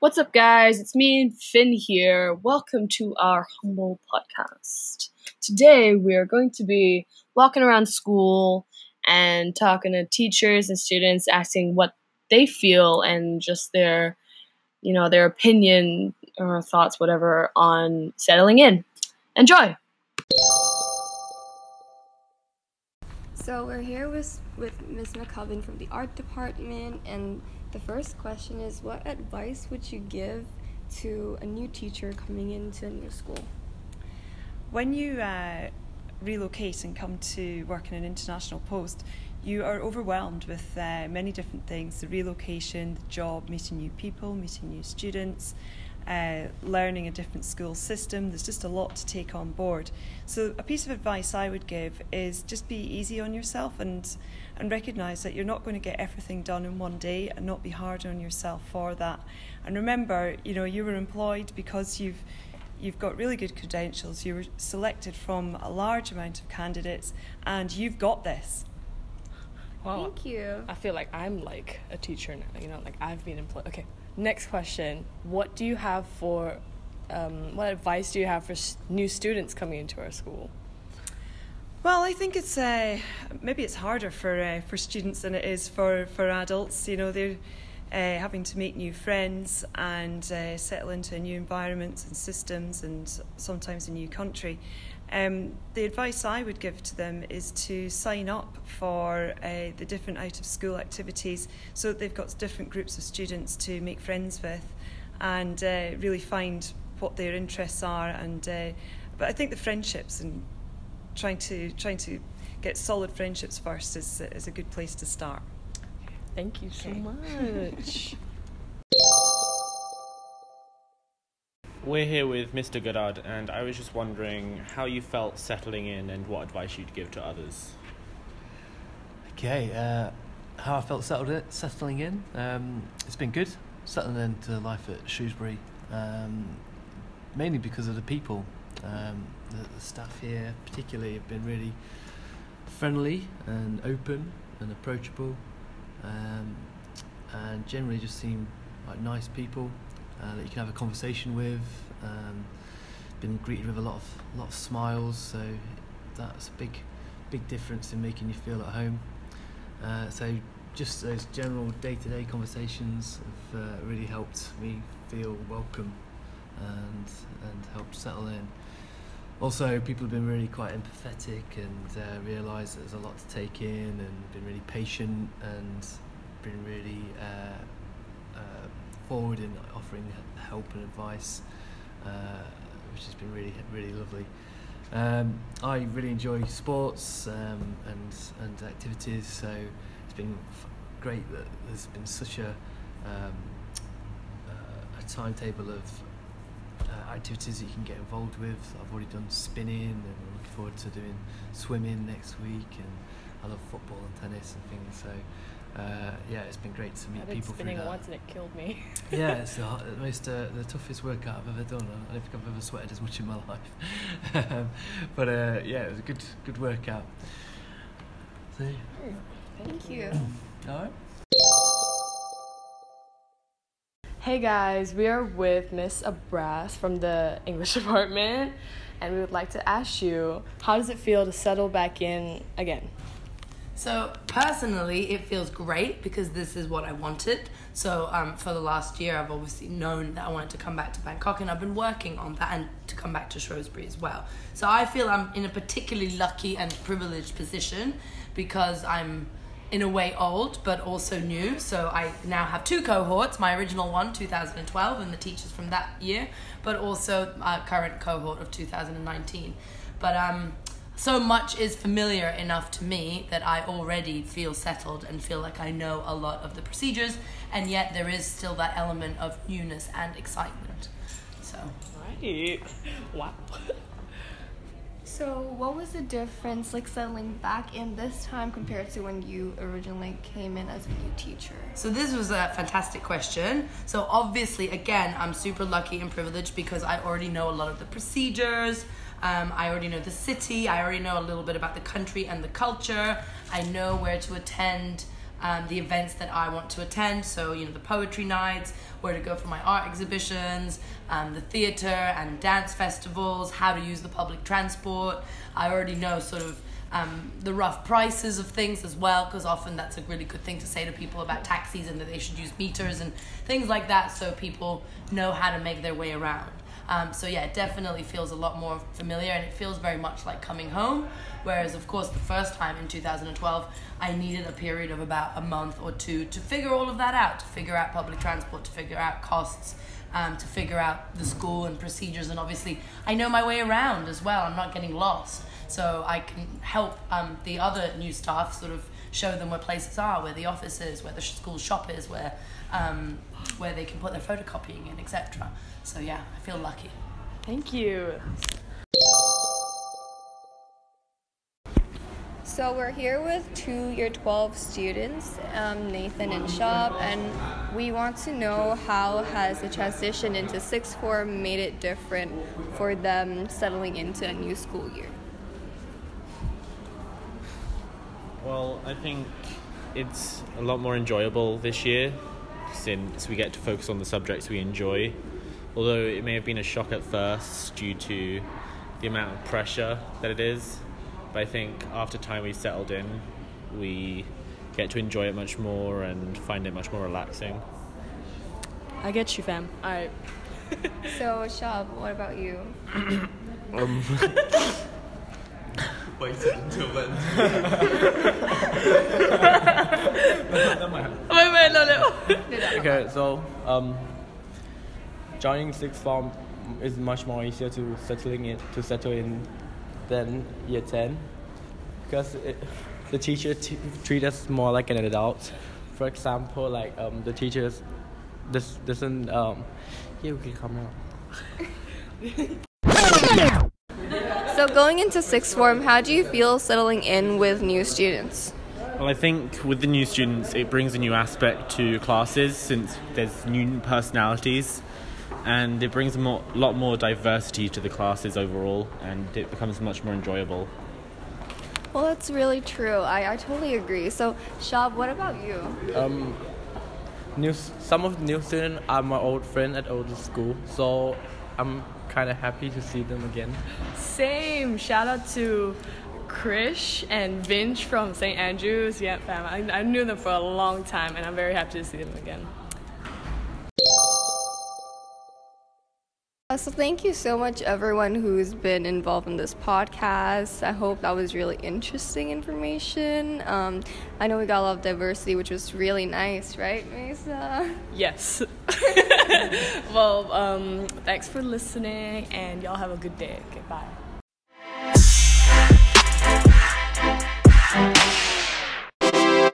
What's up, guys? It's me, Finn here. Welcome to our humble podcast. Today, we are going to be walking around school and talking to teachers and students, asking what they feel and just their, you know, their opinion or thoughts, whatever, on settling in. Enjoy! So we're here with with Ms. McCubbin from the art department, and the first question is, what advice would you give to a new teacher coming into a new school? When you uh, relocate and come to work in an international post, you are overwhelmed with uh, many different things: the relocation, the job, meeting new people, meeting new students uh, learning a different school system. There's just a lot to take on board. So, a piece of advice I would give is just be easy on yourself and and recognise that you're not going to get everything done in one day, and not be hard on yourself for that. And remember, you know, you were employed because you've you've got really good credentials. You were selected from a large amount of candidates, and you've got this. Wow. Thank you. I feel like I'm like a teacher now. You know, like I've been employed. Okay, next question what do you have for um, what advice do you have for new students coming into our school well, I think it's uh, maybe it's harder for uh, for students than it is for, for adults. You know, they're uh, having to make new friends and uh, settle into new environments and systems, and sometimes a new country. Um, the advice I would give to them is to sign up for uh, the different out of school activities so that they've got different groups of students to make friends with and uh, really find what their interests are. And uh, but I think the friendships and trying to trying to get solid friendships first is is a good place to start. Thank you so okay. much. We're here with Mr. Goddard, and I was just wondering how you felt settling in and what advice you'd give to others. Okay, uh, how I felt settled in, settling in. Um, it's been good settling into life at Shrewsbury, um, mainly because of the people. Um, the, the, staff here, particularly, have been really friendly and open and approachable, um, and generally just seem like nice people uh, that you can have a conversation with. Um, been greeted with a lot of lot of smiles, so that's a big big difference in making you feel at home. Uh, so just those general day-to-day conversations have uh, really helped me feel welcome and and helped settle in. Also, people have been really quite empathetic and uh, realised there's a lot to take in and been really patient and been really uh, forward in offering help and advice, uh, which has been really really lovely. Um, I really enjoy sports um, and and activities, so it's been great that there's been such a um, uh, a timetable of uh, activities that you can get involved with. I've already done spinning, and I'm looking forward to doing swimming next week, and I love football and tennis and things. So uh, yeah, it's been great to meet I've people spinning through that. once and it killed me. yeah, it's the, the most uh, the toughest workout I've ever done. I don't think I've ever sweated as much in my life. um, but uh, yeah, it was a good good workout. So, Thank you. All right. Hey guys, we are with Miss Abras from the English department, and we would like to ask you, how does it feel to settle back in again? So personally, it feels great because this is what I wanted. So um, for the last year, I've obviously known that I wanted to come back to Bangkok, and I've been working on that and to come back to Shrewsbury as well. So I feel I'm in a particularly lucky and privileged position because I'm in a way old but also new. So I now have two cohorts: my original one, 2012, and the teachers from that year, but also our current cohort of 2019. But um, so much is familiar enough to me that I already feel settled and feel like I know a lot of the procedures, and yet there is still that element of newness and excitement. So, right, wow. So, what was the difference like settling back in this time compared to when you originally came in as a new teacher? So, this was a fantastic question. So, obviously, again, I'm super lucky and privileged because I already know a lot of the procedures. Um, I already know the city. I already know a little bit about the country and the culture. I know where to attend um, the events that I want to attend. So, you know, the poetry nights, where to go for my art exhibitions, um, the theatre and dance festivals, how to use the public transport. I already know sort of um, the rough prices of things as well, because often that's a really good thing to say to people about taxis and that they should use meters and things like that so people know how to make their way around. Um, so yeah, it definitely feels a lot more familiar and it feels very much like coming home. Whereas, of course, the first time in 2012, I needed a period of about a month or two to figure all of that out, to figure out public transport, to figure out costs, um, to figure out the school and procedures. And obviously, I know my way around as well. I'm not getting lost. So I can help um, the other new staff sort of show them where places are, where the office is, where the school shop is, where um, where they can put their photocopying in, etc. So yeah, I feel lucky. Thank you. So we're here with two year 12 students, um, Nathan and Shab, and we want to know how has the transition into sixth form made it different for them settling into a new school year. Well, I think it's a lot more enjoyable this year since we get to focus on the subjects we enjoy. Although it may have been a shock at first due to the amount of pressure that it is, but I think after time we settled in, we get to enjoy it much more and find it much more relaxing. I get you, fam. Alright. So, Shab, what about you? Um, waited until then. Wait, wait, no, no. okay, so um, joining sixth form is much more easier to settling in to settle in than year ten because it, the teacher t- treat us more like an adult. For example, like um, the teachers this doesn't um, here we can come out. So, going into sixth form, how do you feel settling in with new students? Well, I think with the new students, it brings a new aspect to classes since there's new personalities, and it brings a more, lot more diversity to the classes overall, and it becomes much more enjoyable. Well, that's really true. I, I totally agree. So, Shab, what about you? Um, new some of the new students are my old friend at old school, so I'm kind of happy to see them again. Same. Shout out to Krish and Vinch from St. Andrews. Yeah, fam. I, I knew them for a long time, and I'm very happy to see them again. So, thank you so much, everyone who's been involved in this podcast. I hope that was really interesting information. Um, I know we got a lot of diversity, which was really nice, right, Mesa? Yes. well, um, thanks for listening, and y'all have a good day. Okay, bye.